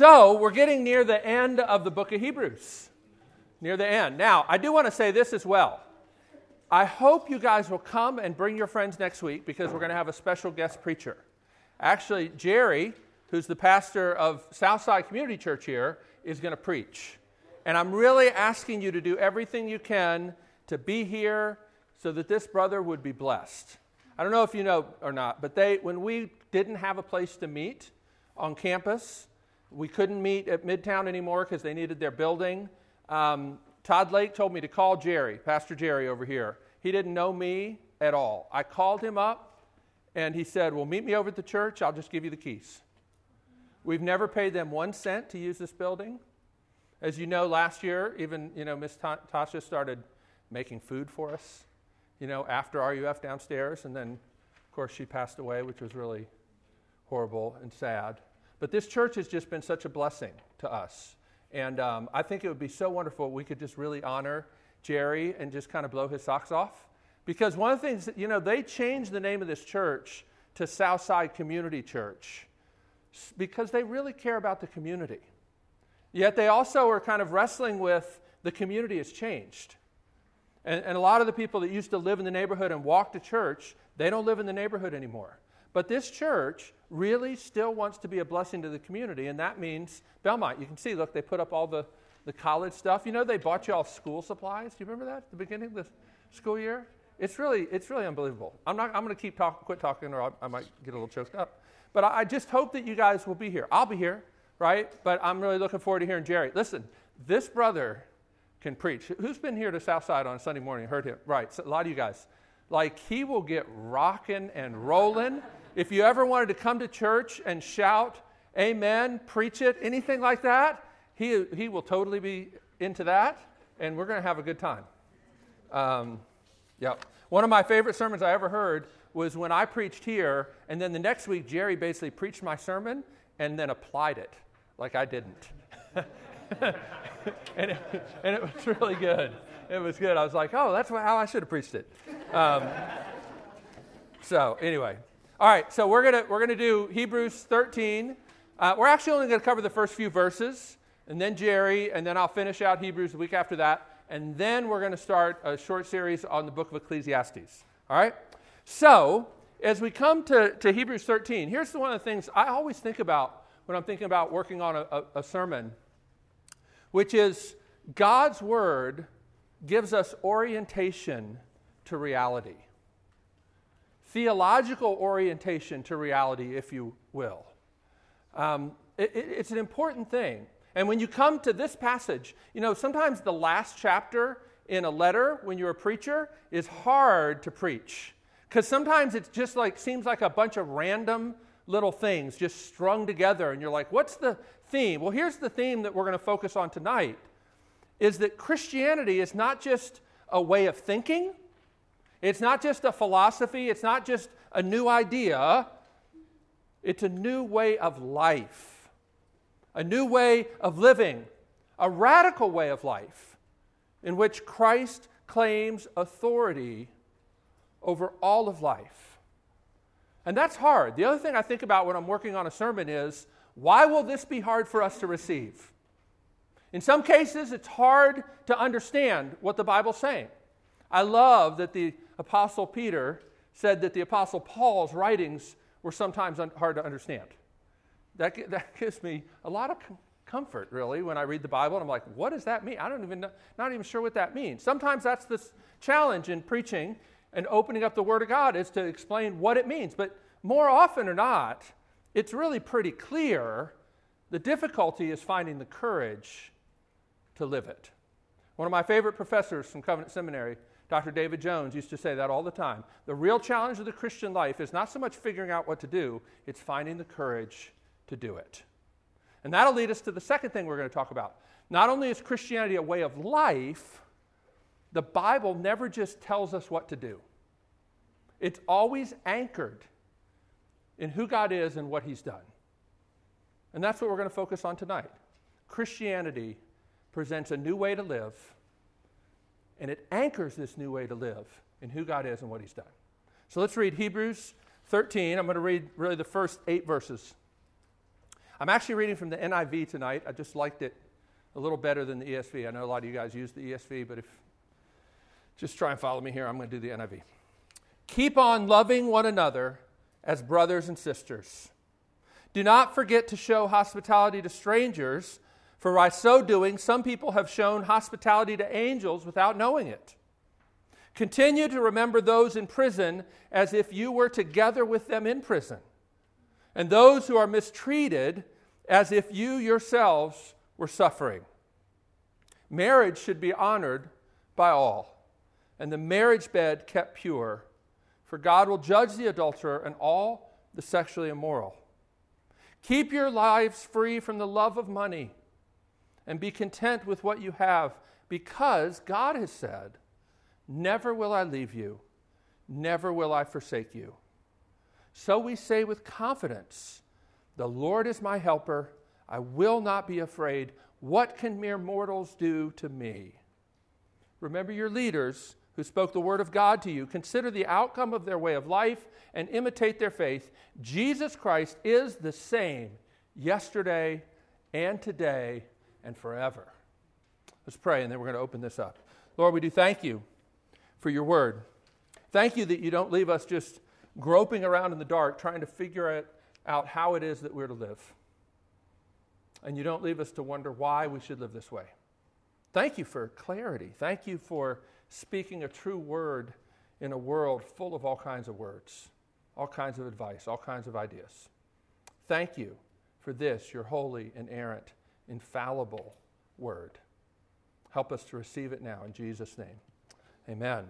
So, we're getting near the end of the book of Hebrews. Near the end. Now, I do want to say this as well. I hope you guys will come and bring your friends next week because we're going to have a special guest preacher. Actually, Jerry, who's the pastor of Southside Community Church here, is going to preach. And I'm really asking you to do everything you can to be here so that this brother would be blessed. I don't know if you know or not, but they, when we didn't have a place to meet on campus, we couldn't meet at Midtown anymore because they needed their building. Um, Todd Lake told me to call Jerry, Pastor Jerry over here. He didn't know me at all. I called him up and he said, Well, meet me over at the church. I'll just give you the keys. We've never paid them one cent to use this building. As you know, last year, even, you know, Miss Tasha started making food for us, you know, after RUF downstairs. And then, of course, she passed away, which was really horrible and sad. But this church has just been such a blessing to us. And um, I think it would be so wonderful if we could just really honor Jerry and just kind of blow his socks off. Because one of the things, that, you know, they changed the name of this church to Southside Community Church because they really care about the community. Yet they also are kind of wrestling with the community has changed. And, and a lot of the people that used to live in the neighborhood and walk to church, they don't live in the neighborhood anymore. But this church really still wants to be a blessing to the community, and that means Belmont. You can see, look, they put up all the, the college stuff. You know, they bought you all school supplies. Do you remember that at the beginning of the school year? It's really, it's really unbelievable. I'm not, I'm going to keep talking, quit talking, or I, I might get a little choked up. But I, I just hope that you guys will be here. I'll be here, right? But I'm really looking forward to hearing Jerry. Listen, this brother can preach. Who's been here to Southside on Sunday morning? Heard him? Right. So a lot of you guys. Like he will get rocking and rolling. If you ever wanted to come to church and shout, Amen, preach it, anything like that, he, he will totally be into that, and we're going to have a good time. Um, yep. One of my favorite sermons I ever heard was when I preached here, and then the next week, Jerry basically preached my sermon and then applied it like I didn't. and, it, and it was really good. It was good. I was like, oh, that's how I should have preached it. Um, so, anyway. All right, so we're gonna we're gonna do Hebrews 13. Uh, we're actually only to cover the first few verses, and then Jerry, and then I'll finish out Hebrews the week after that. And then we're to start a short series on the book of Ecclesiastes. All right? So, as we come to, to Hebrews 13, here's one of the things I always think about when I'm thinking about working on a, a, a sermon, which is God's Word gives us orientation to reality theological orientation to reality, if you will. Um, it, it, it's an important thing. And when you come to this passage, you know, sometimes the last chapter in a letter, when you're a preacher, is hard to preach. Because sometimes it just like seems like a bunch of random little things just strung together, and you're like, what's the theme? Well, here's the theme that we're going to focus on tonight is that Christianity is not just a way of thinking, it's not just a philosophy, it's not just a new idea, it's a new way of life, a new way of living, a radical way of life in which Christ claims authority over all of life. And that's hard. The other thing I think about when I'm working on a sermon is why will this be hard for us to receive? In some cases, it's hard to understand what the Bible's saying. I love that the Apostle Peter said that the Apostle Paul's writings were sometimes un- hard to understand. That, that gives me a lot of com- comfort, really, when I read the Bible. And I'm like, what does that mean? I don't even know, not even sure what that means. Sometimes that's the challenge in preaching and opening up the Word of God is to explain what it means. But more often or not, it's really pretty clear. The difficulty is finding the courage to live it. One of my favorite professors from Covenant Seminary Dr. David Jones used to say that all the time. The real challenge of the Christian life is not so much figuring out what to do, it's finding the courage to do it. And that'll lead us to the second thing we're going to talk about. Not only is Christianity a way of life, the Bible never just tells us what to do, it's always anchored in who God is and what He's done. And that's what we're going to focus on tonight. Christianity presents a new way to live and it anchors this new way to live in who God is and what He's done. So let's read Hebrews 13. I'm going to read really the first eight verses. I'm actually reading from the NIV tonight. I just liked it a little better than the ESV. I know a lot of you guys use the ESV, but if just try and follow me here, I'm going to do the NIV. Keep on loving one another as brothers and sisters. Do not forget to show hospitality to strangers, for by so doing, some people have shown hospitality to angels without knowing it. Continue to remember those in prison as if you were together with them in prison, and those who are mistreated as if you yourselves were suffering. Marriage should be honored by all, and the marriage bed kept pure, for God will judge the adulterer and all the sexually immoral. Keep your lives free from the love of money and be content with what you have, because God has said, Never will I leave you, never will I forsake you. So we say with confidence, The Lord is my helper. I will not be afraid. What can mere mortals do to me? Remember your leaders who spoke the word of God to you. Consider the outcome of their way of life and imitate their faith. Jesus Christ is the same yesterday and today and forever. Let's pray, and then we're going to open this up. Lord, we do thank you for your word. Thank you that you don't leave us just groping around in the dark trying to figure out how it is that we're to live. And you don't leave us to wonder why we should live this way. Thank you for clarity. Thank you for speaking a true word in a world full of all kinds of words, all kinds of advice, all kinds of ideas. Thank you for this, your holy, inerrant, infallible word. Help us to receive it now in Jesus' name. Amen.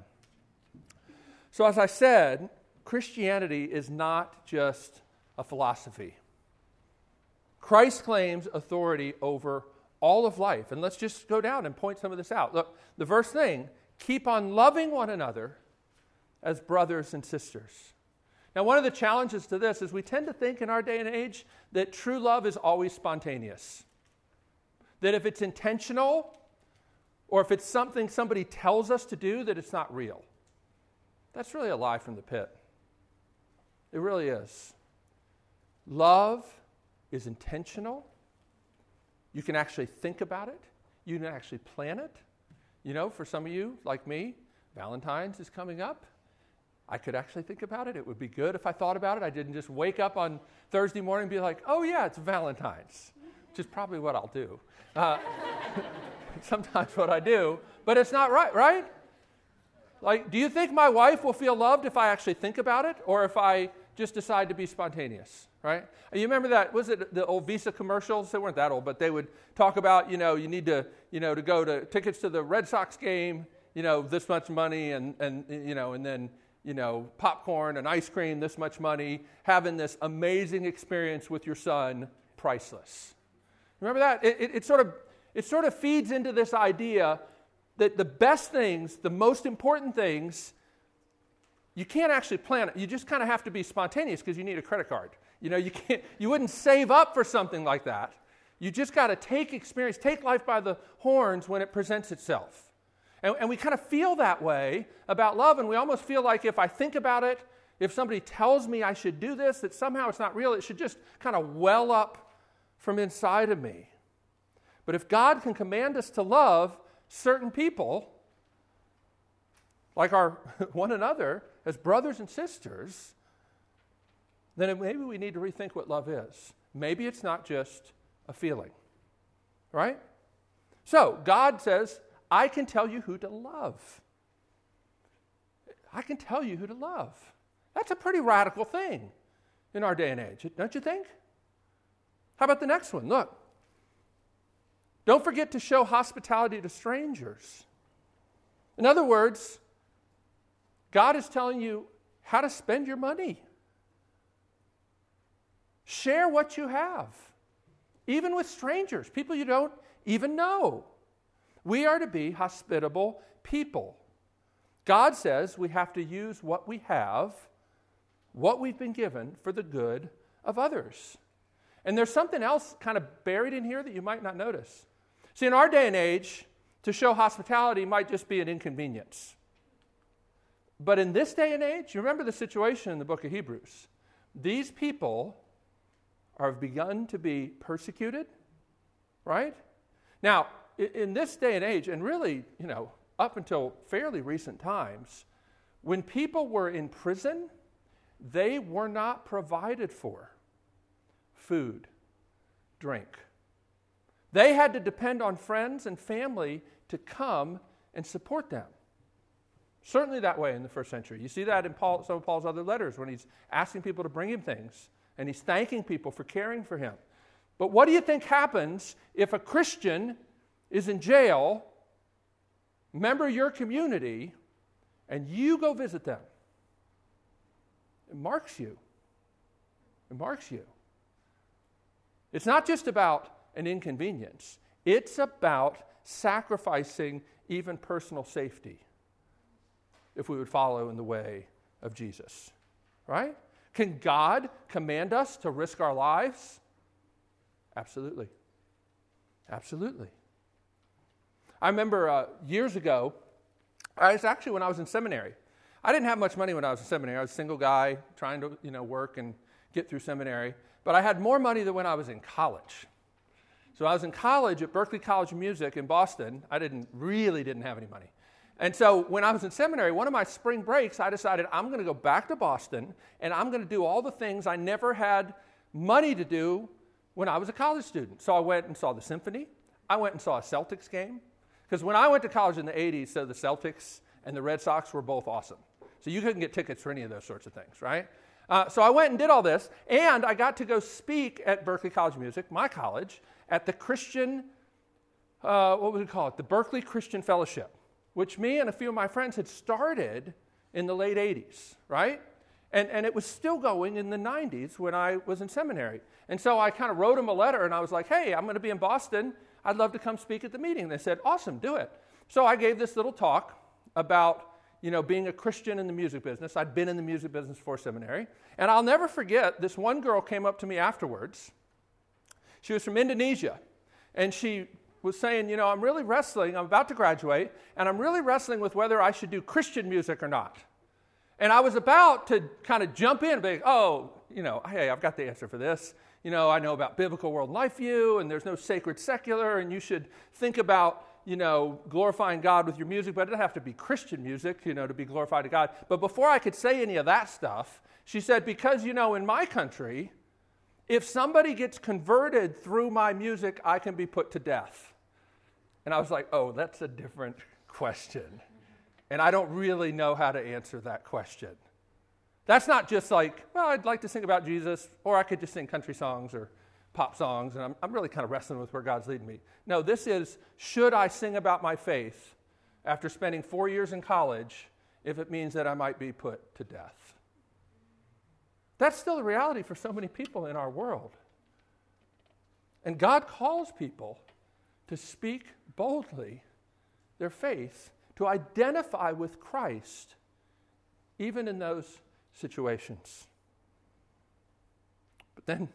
So, as I said, Christianity is not just a philosophy. Christ claims authority over all of life. And let's just go down and point some of this out. Look, the first thing keep on loving one another as brothers and sisters. Now, one of the challenges to this is we tend to think in our day and age that true love is always spontaneous. That if it's intentional or if it's something somebody tells us to do, that it's not real. That's really a lie from the pit. It really is. Love is intentional. You can actually think about it, you can actually plan it. You know, for some of you, like me, Valentine's is coming up. I could actually think about it. It would be good if I thought about it. I didn't just wake up on Thursday morning and be like, oh, yeah, it's Valentine's, which is probably what I'll do. Uh, sometimes what I do, but it's not right, right? Like, do you think my wife will feel loved if I actually think about it or if I just decide to be spontaneous, right? You remember that, was it the old Visa commercials? They weren't that old, but they would talk about, you know, you need to, you know, to go to tickets to the Red Sox game, you know, this much money and, and you know, and then, you know, popcorn and ice cream, this much money, having this amazing experience with your son, priceless. Remember that? It, it, it sort of, it sort of feeds into this idea that the best things, the most important things, you can't actually plan it. You just kind of have to be spontaneous because you need a credit card. You know, you can't you wouldn't save up for something like that. You just got to take experience, take life by the horns when it presents itself. And, and we kind of feel that way about love, and we almost feel like if I think about it, if somebody tells me I should do this, that somehow it's not real, it should just kind of well up from inside of me. But if God can command us to love certain people, like our one another, as brothers and sisters, then maybe we need to rethink what love is. Maybe it's not just a feeling, right? So, God says, I can tell you who to love. I can tell you who to love. That's a pretty radical thing in our day and age, don't you think? How about the next one? Look. Don't forget to show hospitality to strangers. In other words, God is telling you how to spend your money. Share what you have, even with strangers, people you don't even know. We are to be hospitable people. God says we have to use what we have, what we've been given, for the good of others. And there's something else kind of buried in here that you might not notice. See, in our day and age, to show hospitality might just be an inconvenience. But in this day and age, you remember the situation in the book of Hebrews. These people are begun to be persecuted, right? Now, in this day and age, and really, you know, up until fairly recent times, when people were in prison, they were not provided for food, drink. They had to depend on friends and family to come and support them. Certainly that way in the first century. You see that in Paul, some of Paul's other letters when he's asking people to bring him things and he's thanking people for caring for him. But what do you think happens if a Christian is in jail, member of your community, and you go visit them? It marks you. It marks you. It's not just about an inconvenience, it's about sacrificing even personal safety if we would follow in the way of Jesus. Right? Can God command us to risk our lives? Absolutely. Absolutely. I remember uh, years ago, I was actually when I was in seminary. I didn't have much money when I was in seminary. I was a single guy trying to, you know, work and get through seminary. But I had more money than when I was in college. So I was in college at Berklee College of Music in Boston. I didn't really didn't have any money. And so when I was in seminary, one of my spring breaks, I decided I'm going to go back to Boston and I'm going to do all the things I never had money to do when I was a college student. So I went and saw the symphony. I went and saw a Celtics game. Because when I went to college in the 80s, so the Celtics and the Red Sox were both awesome. So you couldn't get tickets for any of those sorts of things, right? Uh, so I went and did all this, and I got to go speak at Berklee College of Music, my college, at the Christian, uh, what would we call it? The Berklee Christian Fellowship which me and a few of my friends had started in the late 80s, right? And, and it was still going in the 90s when I was in seminary. And so I kind of wrote them a letter and I was like, hey, I'm going to be in Boston. I'd love to come speak at the meeting. They said, awesome, do it. So I gave this little talk about you know, being a Christian in the music business. I'd been in the music business for seminary. And I'll never forget, this one girl came up to me afterwards. She was from Indonesia. And she was saying, you know, I'm really wrestling, I'm about to graduate, and I'm really wrestling with whether I should do Christian music or not. And I was about to kind of jump in and be, oh, you know, hey, I've got the answer for this. You know, I know about biblical world life view, and there's no sacred secular, and you should think about, you know, glorifying God with your music, but it doesn't have to be Christian music, you know, to be glorified to God. But before I could say any of that stuff, she said, because, you know, in my country, if somebody gets converted through my music, I can be put to death. And I was like, oh, that's a different question. And I don't really know how to answer that question. That's not just like, well, I'd like to sing about Jesus, or I could just sing country songs or pop songs, and I'm, I'm really kind of wrestling with where God's leading me. No, this is, should I sing about my faith after spending four years in college if it means that I might be put to death? That's still a reality for so many people in our world. And God calls people to speak boldly their faith, to identify with Christ, even in those situations. But then,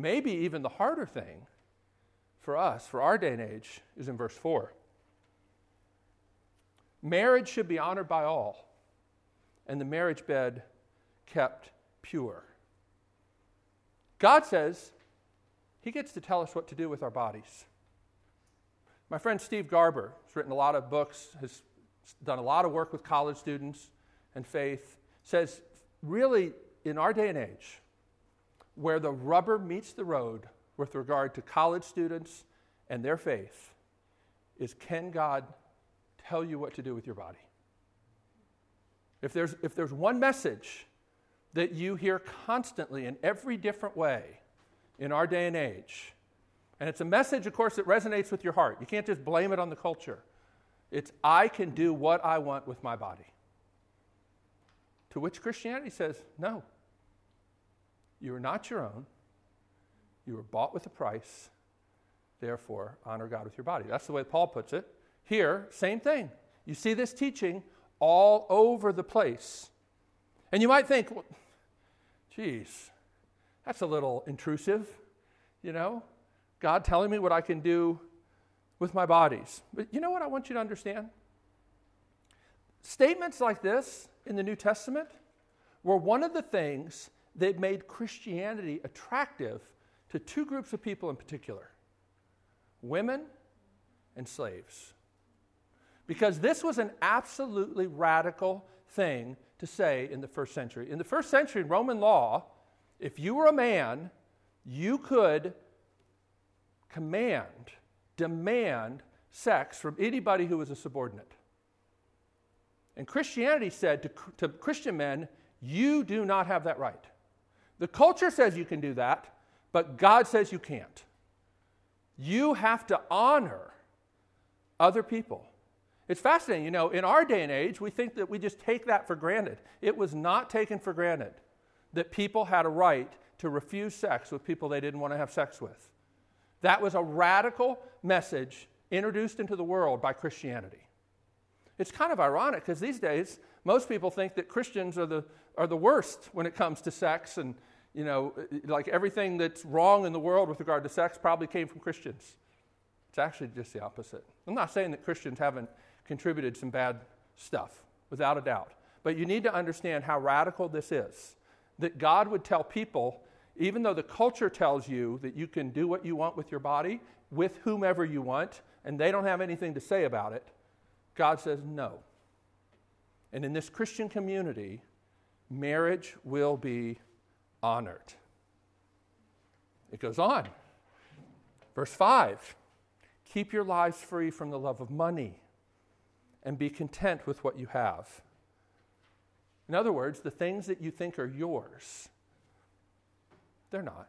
maybe even the harder thing for us, for our day and age, is in verse 4. Marriage should be honored by all, and the marriage bed kept pure. God says He gets to tell us what to do with our bodies. My friend Steve Garber has written a lot of books, has done a lot of work with college students and faith, says really in our day and age, where the rubber meets the road with regard to college students and their faith, is can God tell you what to do with your body? If there's, if there's one message that you hear constantly in every different way in our day and age, and it's a message, of course, that resonates with your heart. You can't just blame it on the culture. It's, I can do what I want with my body. To which Christianity says, no. You are not your own. You were bought with a price. Therefore, honor God with your body. That's the way Paul puts it. Here, same thing. You see this teaching all over the place. And you might think, well, geez, that's a little intrusive, you know? God telling me what I can do with my bodies. But you know what I want you to understand? Statements like this in the New Testament were one of the things that made Christianity attractive to two groups of people in particular women and slaves. Because this was an absolutely radical thing to say in the first century. In the first century, in Roman law, if you were a man, you could command, demand sex from anybody who was a subordinate. And Christianity said to, to Christian men, you do not have that right. The culture says you can do that, but God says you can't. You have to honor other people. It's fascinating. You know, in our day and age, we think that we just take that for granted. It was not taken for granted that people had a right to refuse sex with people they didn't want to have sex with. That was a radical message introduced into the world by Christianity. It's kind of ironic because these days, most people think that Christians are the, are the worst when it comes to sex and you know, like everything that's wrong in the world with regard to sex probably came from Christians. It's actually just the opposite. I'm not saying that Christians haven't contributed some bad stuff, without a doubt. But you need to understand how radical this is. That God would tell people, even though the culture tells you that you can do what you want with your body, with whomever you want, and they don't have anything to say about it, God says no. And in this Christian community, marriage will be honored. It goes on. Verse 5 Keep your lives free from the love of money and be content with what you have. In other words, the things that you think are yours, they're not.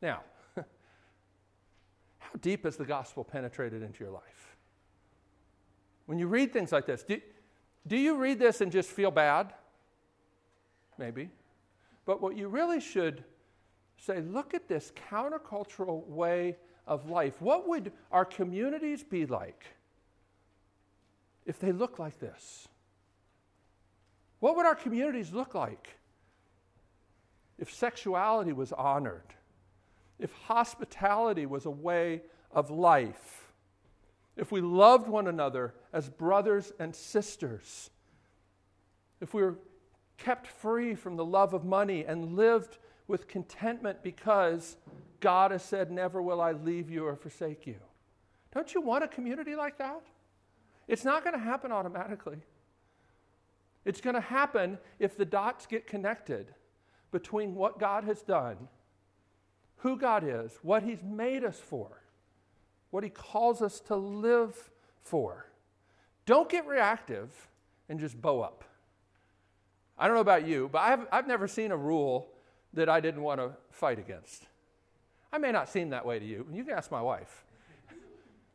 Now, how deep has the gospel penetrated into your life? When you read things like this, do, do you read this and just feel bad? Maybe. But what you really should say look at this countercultural way of life. What would our communities be like if they looked like this? What would our communities look like if sexuality was honored? If hospitality was a way of life? If we loved one another as brothers and sisters? If we were kept free from the love of money and lived with contentment because God has said, Never will I leave you or forsake you. Don't you want a community like that? It's not going to happen automatically. It's going to happen if the dots get connected between what God has done, who God is, what He's made us for, what He calls us to live for. Don't get reactive and just bow up. I don't know about you, but I've, I've never seen a rule that I didn't want to fight against. I may not seem that way to you. You can ask my wife.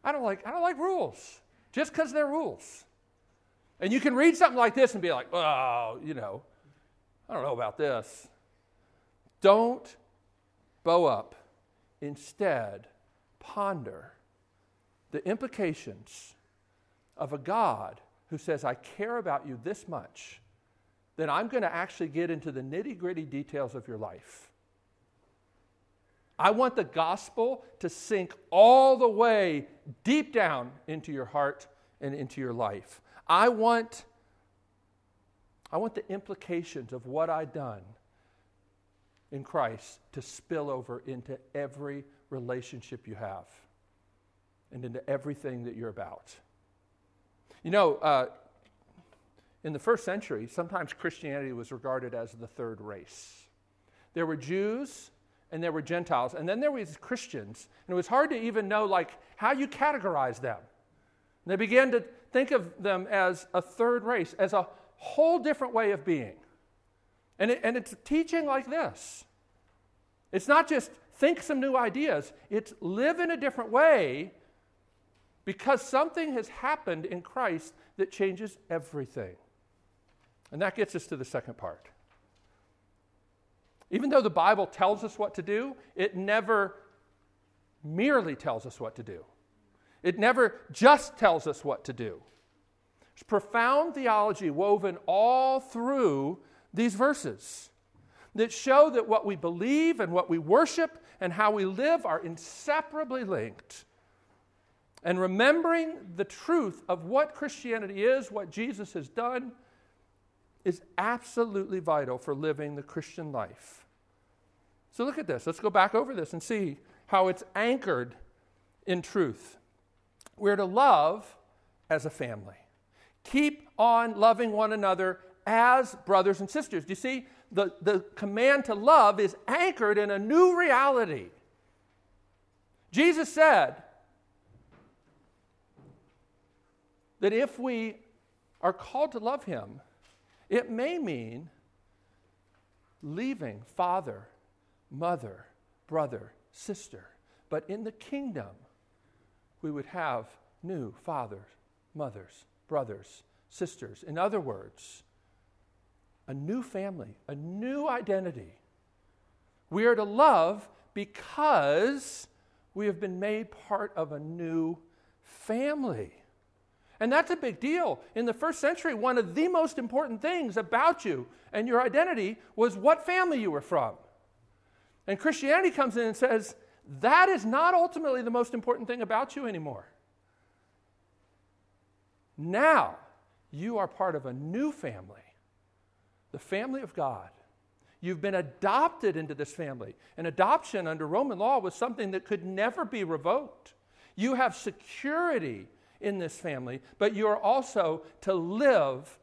I don't like, I don't like rules just because they're rules. And you can read something like this and be like, oh, you know, I don't know about this. Don't bow up. Instead, ponder the implications of a God who says, I care about you this much then I'm going to actually get into the nitty gritty details of your life. I want the gospel to sink all the way deep down into your heart and into your life. I want, I want the implications of what I've done in Christ to spill over into every relationship you have and into everything that you're about. You know, uh, in the first century, sometimes Christianity was regarded as the third race. There were Jews and there were Gentiles, and then there was Christians, and it was hard to even know like how you categorize them. And they began to think of them as a third race, as a whole different way of being. And, it, and it's teaching like this. It's not just think some new ideas, it's live in a different way because something has happened in Christ that changes everything. And that gets us to the second part. Even though the Bible tells us what to do, it never merely tells us what to do. It never just tells us what to do. There's profound theology woven all through these verses that show that what we believe and what we worship and how we live are inseparably linked. And remembering the truth of what Christianity is, what Jesus has done, is absolutely vital for living the Christian life. So look at this. Let's go back over this and see how it's anchored in truth. We're to love as a family. Keep on loving one another as brothers and sisters. Do you see? The, the command to love is anchored in a new reality. Jesus said that if we are called to love Him, it may mean leaving father, mother, brother, sister. But in the kingdom, we would have new fathers, mothers, brothers, sisters. In other words, a new family, a new identity. We are to love because we have been made part of a new family. And that's a big deal. In the first century, one of the most important things about you and your identity was what family you were from. And Christianity comes in and says, that is not ultimately the most important thing about you anymore. Now, you are part of a new family, the family of God. You've been adopted into this family. And adoption under Roman law was something that could never be revoked. You have security in this family, but you are also to live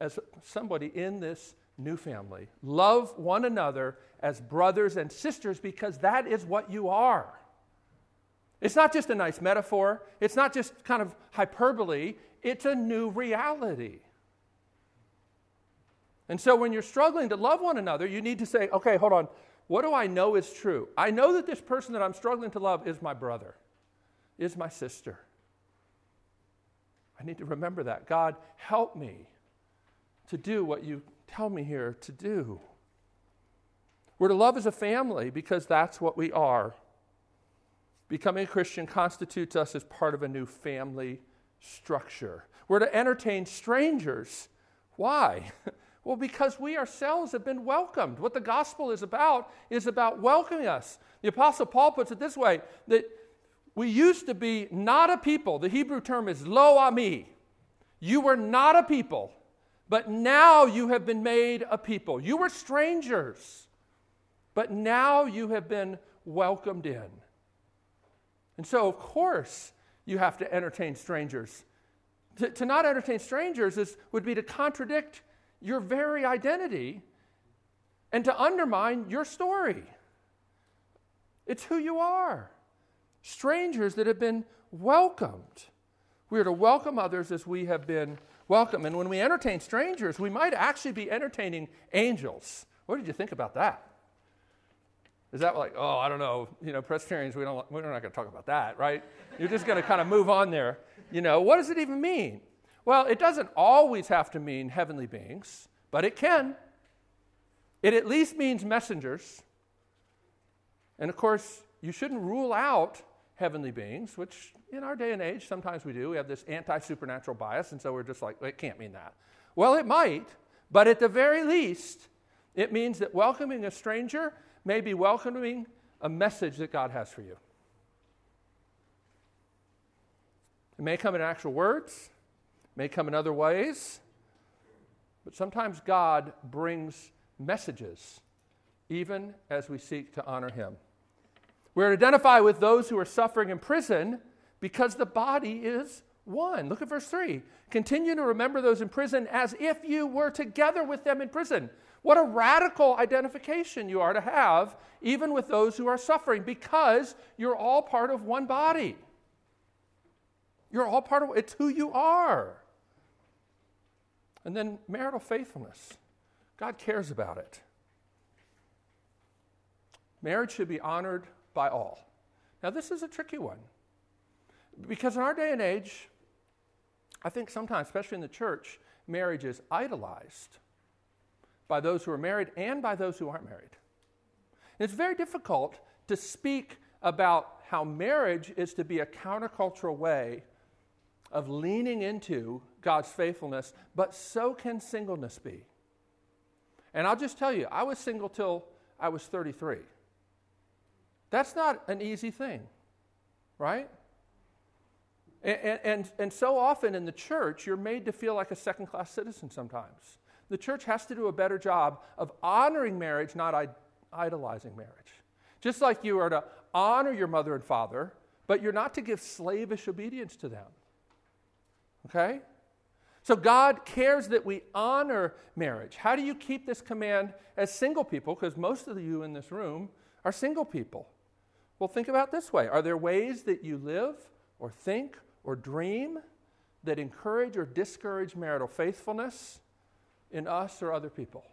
as somebody in this new family. Love one another as brothers and sisters because that is what you are. It's not just a nice metaphor, it's not just kind of hyperbole, it's a new reality. And so when you're struggling to love one another, you need to say, okay, hold on, what do I know is true? I know that this person that I'm struggling to love is my brother, is my sister. I need to remember that. God, help me to do what you tell me here to do. We're to love as a family because that's what we are. Becoming a Christian constitutes us as part of a new family structure. We're to entertain strangers. Why? Well, because we ourselves have been welcomed. What the gospel is about is about welcoming us. The Apostle Paul puts it this way that we used to be not a people. The Hebrew term is lo ami. You were not a people, but now you have been made a people. You were strangers, but now you have been welcomed in. And so, of course, you have to entertain strangers. To, to not entertain strangers is, would be to contradict your very identity and to undermine your story. It's who you are. Strangers that have been welcomed. We are to welcome others as we have been welcomed. And when we entertain strangers, we might actually be entertaining angels. What did you think about that? Is that like, oh, I don't know, you know, Presbyterians, we don't, we're not going to talk about that, right? You're just going to kind of move on there. You know, what does it even mean? Well, it doesn't always have to mean heavenly beings, but it can. It at least means messengers. And of course, you shouldn't rule out heavenly beings, which in our day and age, sometimes we do. We have this anti supernatural bias, and so we're just like, it can't mean that. Well, it might, but at the very least, it means that welcoming a stranger may be welcoming a message that God has for you. It may come in actual words, may come in other ways, but sometimes God brings messages even as we seek to honor Him. We're to identify with those who are suffering in prison because the body is one. Look at verse 3. Continue to remember those in prison as if you were together with them in prison. What a radical identification you are to have, even with those who are suffering, because you're all part of one body. You're all part of it's who you are. And then marital faithfulness. God cares about it. Marriage should be honored by all. Now, this is a tricky one. Because in our day and age, I think sometimes, especially in the church, marriage is idolized by those who are married and by those who aren't married. And it's very difficult to speak about how marriage is to be a countercultural way of leaning into God's faithfulness, but so can singleness be. And I'll just tell you, I was single till I was 33. That's not an easy thing, right? And, and, and so often in the church, you're made to feel like a second class citizen sometimes. The church has to do a better job of honoring marriage, not, idolizing marriage. Just like you are to honor your mother and father, but you're not to give slavish obedience to them. Okay? So God cares that we honor marriage. How do you keep this command as single people? Because most of you in this room are single people. Well, think about this way Are there ways that you live or think or dream that encourage or discourage marital faithfulness in us or other people?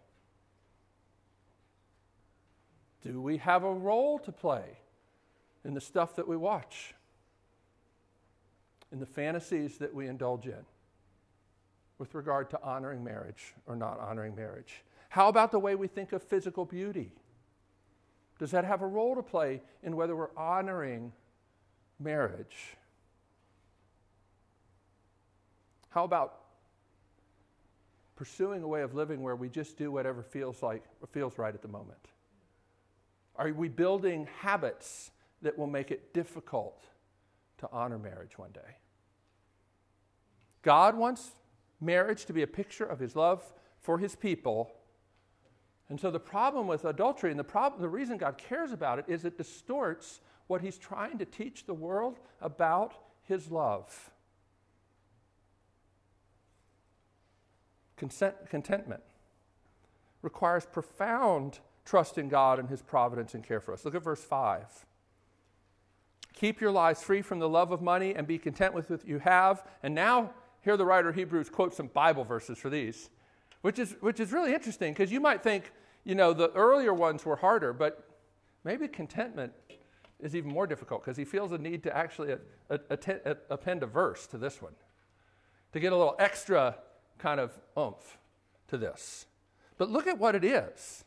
Do we have a role to play in the stuff that we watch, in the fantasies that we indulge in, with regard to honoring marriage or not honoring marriage? How about the way we think of physical beauty? Does that have a role to play in whether we're honoring marriage? How about pursuing a way of living where we just do whatever feels like feels right at the moment? Are we building habits that will make it difficult to honor marriage one day? God wants marriage to be a picture of his love for his people and so the problem with adultery, and the, problem, the reason God cares about it, is it distorts what He's trying to teach the world about His love. Consent, contentment requires profound trust in God and His providence and care for us. Look at verse 5. Keep your lives free from the love of money and be content with what you have. And now, here the writer of Hebrews quotes some Bible verses for these which is, which is really interesting because you might think, you know, the earlier ones were harder, but maybe contentment is even more difficult because he feels a need to actually append a verse to this one to get a little extra kind of oomph to this. But look at what it is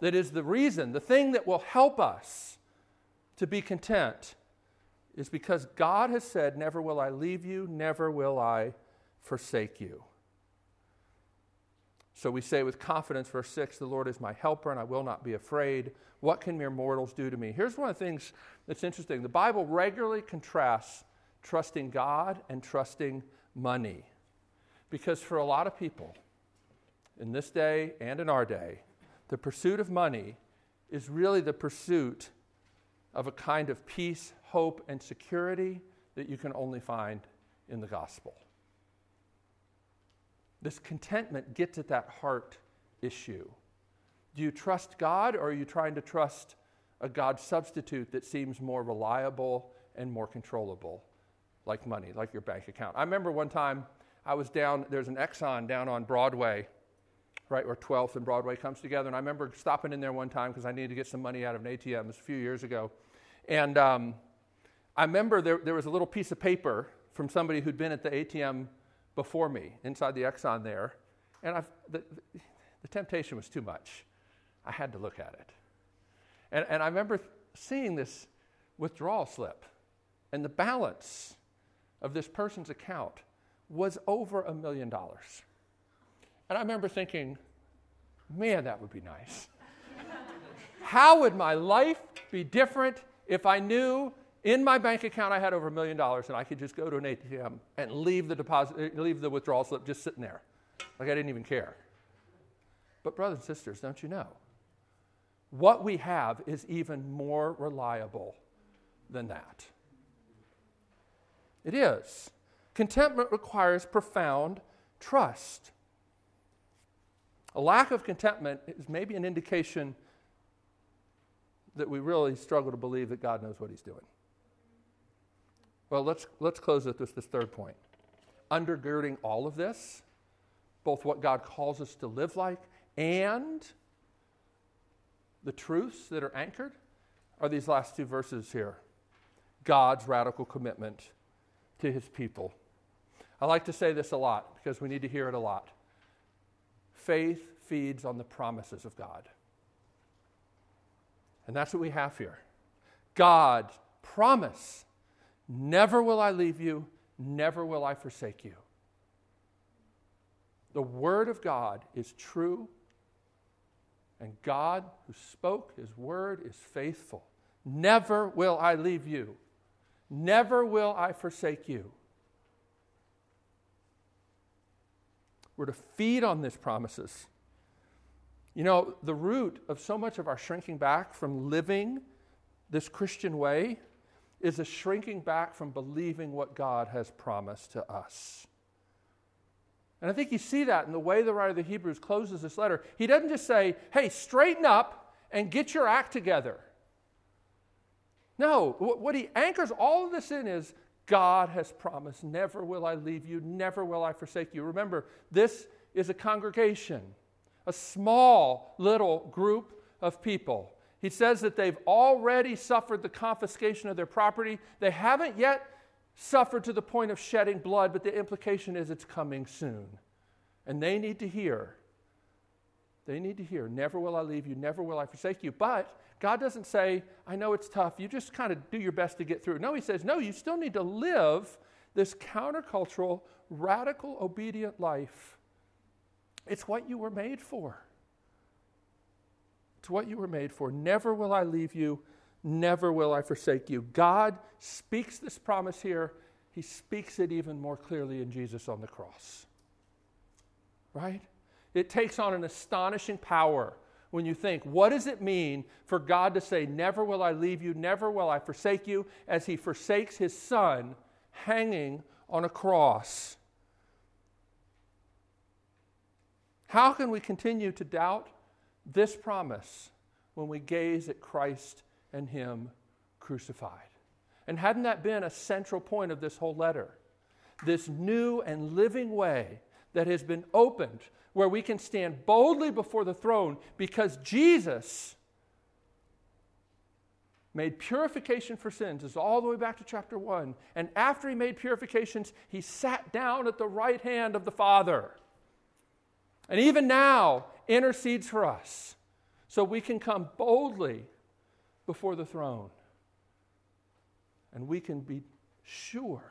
that is the reason, the thing that will help us to be content is because God has said, Never will I leave you, never will I forsake you. So we say with confidence, verse 6, the Lord is my helper and I will not be afraid. What can mere mortals do to me? Here's one of the things that's interesting the Bible regularly contrasts trusting God and trusting money. Because for a lot of people, in this day and in our day, the pursuit of money is really the pursuit of a kind of peace, hope, and security that you can only find in the gospel. This contentment gets at that heart issue. Do you trust God or are you trying to trust a God substitute that seems more reliable and more controllable, like money, like your bank account? I remember one time I was down, there's an Exxon down on Broadway, right where 12th and Broadway comes together. And I remember stopping in there one time because I needed to get some money out of an ATM. This a few years ago. And um, I remember there, there was a little piece of paper from somebody who'd been at the ATM before me inside the Exxon there, and I've, the, the temptation was too much. I had to look at it. And, and I remember seeing this withdrawal slip, and the balance of this person's account was over a million dollars. And I remember thinking, man, that would be nice. How would my life be different if I knew in my bank account, I had over a million dollars, and I could just go to an ATM and leave the deposit, uh, leave the withdrawal slip just sitting there, like I didn't even care. But brothers and sisters, don't you know? What we have is even more reliable than that. It is. Contentment requires profound trust. A lack of contentment is maybe an indication that we really struggle to believe that God knows what He's doing. Well, let's, let's close with this, this third point. Undergirding all of this, both what God calls us to live like and the truths that are anchored, are these last two verses here God's radical commitment to his people. I like to say this a lot because we need to hear it a lot. Faith feeds on the promises of God. And that's what we have here. God's promise Never will I leave you, never will I forsake you. The Word of God is true, and God who spoke His Word is faithful. Never will I leave you, never will I forsake you. We're to feed on these promises. You know, the root of so much of our shrinking back from living this Christian way is a shrinking back from believing what God has promised to us. And I think you see that in the way the writer of the Hebrews closes this letter. He doesn't just say, hey, straighten up and get your act together. No, what he anchors all of this in is God has promised, never will I leave you, never will I forsake you. Remember, this is a congregation, a small little group of people. He says that they've already suffered the confiscation of their property. They haven't yet suffered to the point of shedding blood, but the implication is it's coming soon. And they need to hear. They need to hear, never will I leave you, never will I forsake you. But God doesn't say, I know it's tough, you just kind of do your best to get through. No, He says, no, you still need to live this countercultural, radical, obedient life. It's what you were made for. It's what you were made for. Never will I leave you, Never will I forsake you. God speaks this promise here. He speaks it even more clearly in Jesus on the cross. Right? It takes on an astonishing power when you think, what does it mean for God to say, Never will I leave you, never will I forsake you, as He forsakes His Son hanging on a cross? How can we continue to doubt this promise when we gaze at Christ and Him crucified. And hadn't that been a central point of this whole letter? This new and living way that has been opened where we can stand boldly before the throne because Jesus made purification for sins is all the way back to chapter 1 and after he made purifications he sat down at the right hand of the father and even now intercedes for us so we can come boldly before the throne. And we can be sure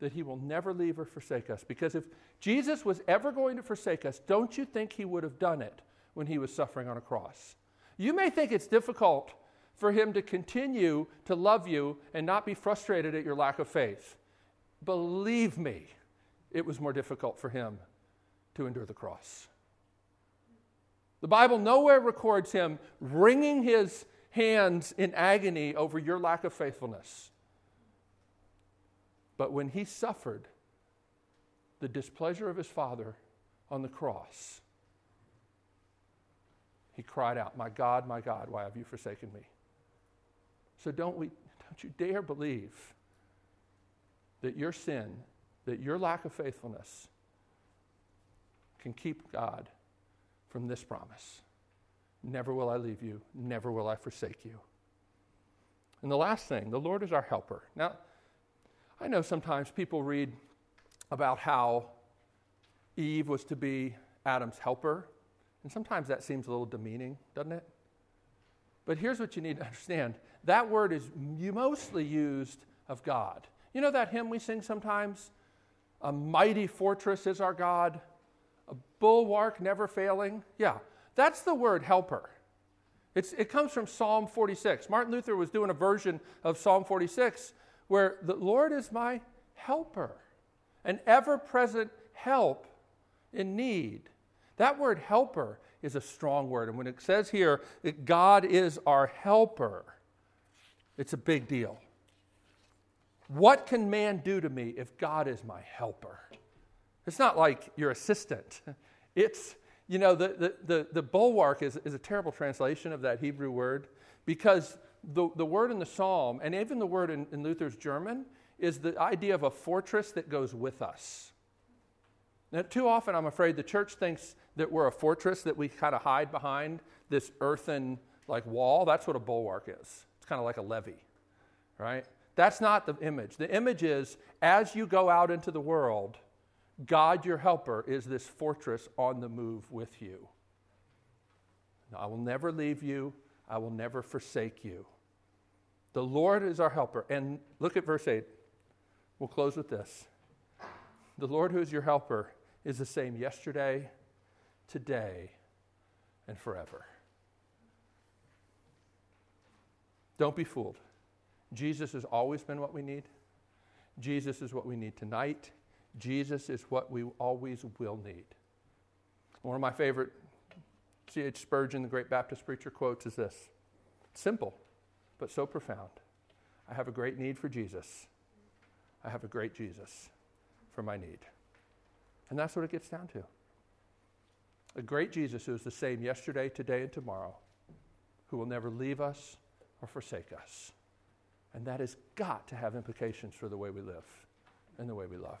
that He will never leave or forsake us. Because if Jesus was ever going to forsake us, don't you think He would have done it when He was suffering on a cross? You may think it's difficult for Him to continue to love you and not be frustrated at your lack of faith. Believe me, it was more difficult for Him to endure the cross. The Bible nowhere records him wringing his hands in agony over your lack of faithfulness. But when he suffered the displeasure of his Father on the cross, he cried out, My God, my God, why have you forsaken me? So don't, we, don't you dare believe that your sin, that your lack of faithfulness can keep God from this promise. Never will I leave you, never will I forsake you. And the last thing, the Lord is our helper. Now, I know sometimes people read about how Eve was to be Adam's helper, and sometimes that seems a little demeaning, doesn't it? But here's what you need to understand that word is mostly used of God. You know that hymn we sing sometimes? A mighty fortress is our God, a bulwark never failing. Yeah, that's the word helper. It's, it comes from Psalm 46. Martin Luther was doing a version of Psalm 46 where the Lord is my helper, an ever present help in need. That word helper is a strong word. And when it says here that God is our helper, it's a big deal. What can man do to me if God is my helper? It's not like your assistant. It's you know, the, the, the, the, bulwark is, is a terrible translation of that Hebrew word because the, the word in the psalm, and even the word in, in Luther's German, is the idea of a fortress that goes with us. Now, too often, I'm afraid the church thinks that we're a fortress that we kind of hide behind this earthen like wall. That's what a bulwark is. It's kind of like a levee, right? That's not the image. The image is as you go out into the world, God, your helper, is this fortress on the move with you. I will never leave you, I will never forsake you. The Lord is our helper. And look at verse 8. We'll close with this. The Lord who is your helper is the same yesterday, today, and forever. Don't be fooled. Jesus has always been what we need. Jesus is what we need tonight. Jesus is what we always will need. One of my favorite C.H. Spurgeon, the great Baptist preacher, quotes is this simple, but so profound. I have a great need for Jesus. I have a great Jesus for my need. And that's what it gets down to. A great Jesus who is the same yesterday, today, and tomorrow, who will never leave us or forsake us. And that has got to have implications for the way we live and the way we love.